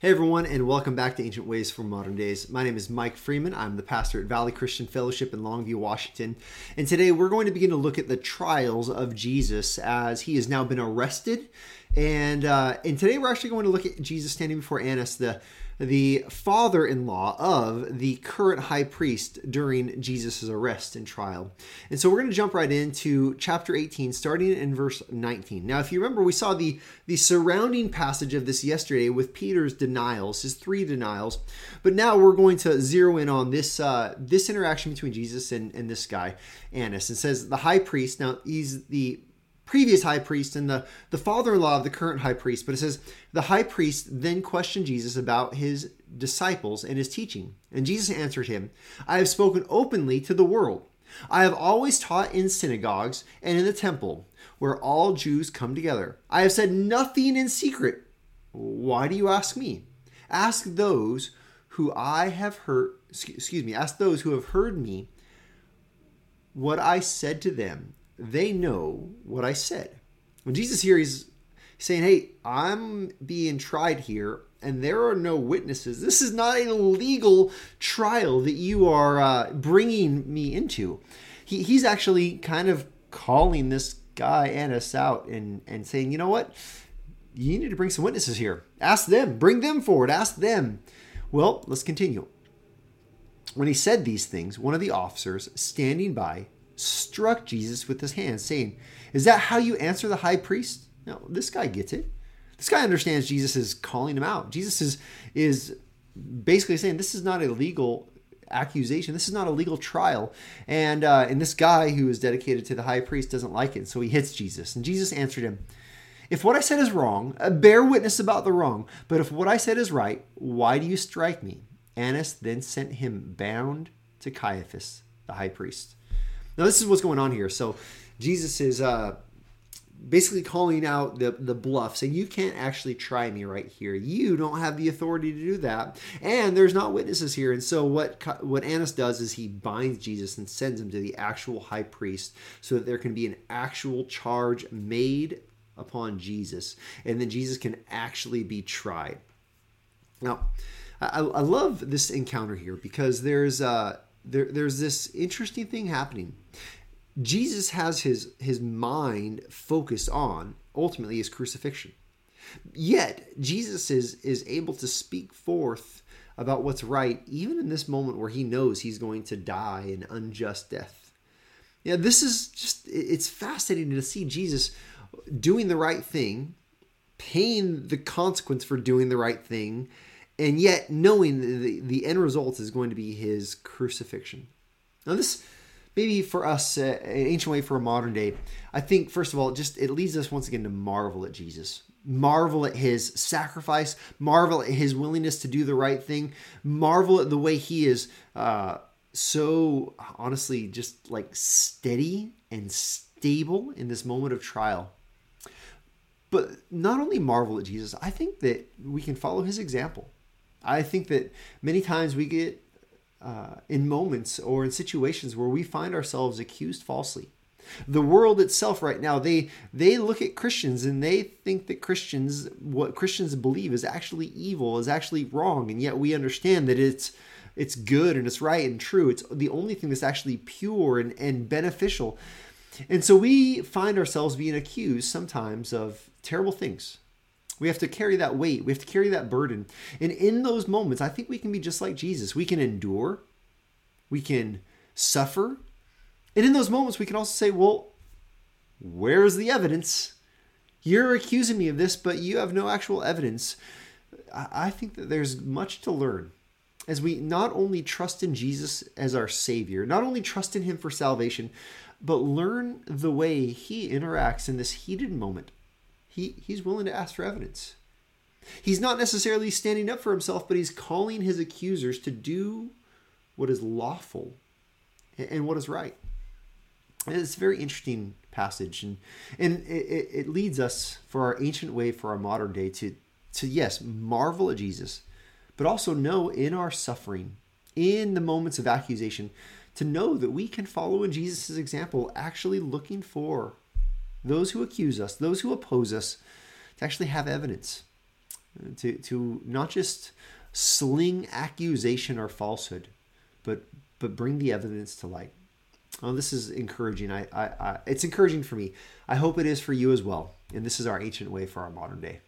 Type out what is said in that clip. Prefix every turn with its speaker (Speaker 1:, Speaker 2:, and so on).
Speaker 1: Hey everyone, and welcome back to Ancient Ways for Modern Days. My name is Mike Freeman. I'm the pastor at Valley Christian Fellowship in Longview, Washington. And today we're going to begin to look at the trials of Jesus as he has now been arrested. And uh, and today we're actually going to look at Jesus standing before Annas, the the father in law of the current high priest during Jesus' arrest and trial. And so we're going to jump right into chapter 18, starting in verse 19. Now, if you remember, we saw the, the surrounding passage of this yesterday with Peter's denials, his three denials. But now we're going to zero in on this, uh, this interaction between Jesus and, and this guy, Annas. It says the high priest, now he's the previous high priest and the, the father in law of the current high priest. But it says, the high priest then questioned Jesus about his disciples and his teaching. And Jesus answered him, I have spoken openly to the world. I have always taught in synagogues and in the temple, where all Jews come together. I have said nothing in secret. Why do you ask me? Ask those who I have heard, excuse me, ask those who have heard me what I said to them they know what I said. When Jesus here, he's saying, Hey, I'm being tried here, and there are no witnesses. This is not a legal trial that you are uh, bringing me into. He, he's actually kind of calling this guy Annas out and, and saying, You know what? You need to bring some witnesses here. Ask them, bring them forward, ask them. Well, let's continue. When he said these things, one of the officers standing by struck Jesus with his hand, saying, Is that how you answer the high priest? No, this guy gets it. This guy understands Jesus is calling him out. Jesus is is basically saying this is not a legal accusation. This is not a legal trial. And uh, and this guy who is dedicated to the high priest doesn't like it, so he hits Jesus. And Jesus answered him, "If what I said is wrong, uh, bear witness about the wrong. But if what I said is right, why do you strike me?" Annas then sent him bound to Caiaphas, the high priest. Now, this is what's going on here. So, Jesus is uh, basically calling out the, the bluff, saying, You can't actually try me right here. You don't have the authority to do that. And there's not witnesses here. And so, what, what Annas does is he binds Jesus and sends him to the actual high priest so that there can be an actual charge made upon Jesus. And then Jesus can actually be tried. Now, I, I love this encounter here because there's. Uh, there, there's this interesting thing happening. Jesus has his his mind focused on ultimately his crucifixion. Yet Jesus is is able to speak forth about what's right even in this moment where he knows he's going to die an unjust death. Yeah, this is just it's fascinating to see Jesus doing the right thing, paying the consequence for doing the right thing, and yet knowing the, the end result is going to be his crucifixion. Now, this maybe for us, uh, an ancient way for a modern day, I think first of all, just it leads us once again to marvel at Jesus, marvel at his sacrifice, marvel at his willingness to do the right thing, marvel at the way he is uh, so honestly just like steady and stable in this moment of trial. But not only marvel at Jesus, I think that we can follow his example. I think that many times we get uh, in moments or in situations where we find ourselves accused falsely. The world itself right now, they they look at Christians and they think that Christians, what Christians believe is actually evil, is actually wrong, and yet we understand that it's it's good and it's right and true. It's the only thing that's actually pure and, and beneficial. And so we find ourselves being accused sometimes of terrible things we have to carry that weight. We have to carry that burden. And in those moments, I think we can be just like Jesus. We can endure, we can suffer. And in those moments, we can also say, well, where's the evidence? You're accusing me of this, but you have no actual evidence. I think that there's much to learn as we not only trust in Jesus as our Savior, not only trust in Him for salvation, but learn the way He interacts in this heated moment he, he's willing to ask for evidence. He's not necessarily standing up for himself, but he's calling his accusers to do what is lawful and what is right. And it's a very interesting passage, and and it, it leads us for our ancient way for our modern day to to yes marvel at Jesus, but also know in our suffering, in the moments of accusation, to know that we can follow in Jesus' example, actually looking for those who accuse us, those who oppose us, to actually have evidence. Uh, to, to not just sling accusation or falsehood, but but bring the evidence to light. Oh, this is encouraging. I, I, I, it's encouraging for me. I hope it is for you as well. And this is our ancient way for our modern day.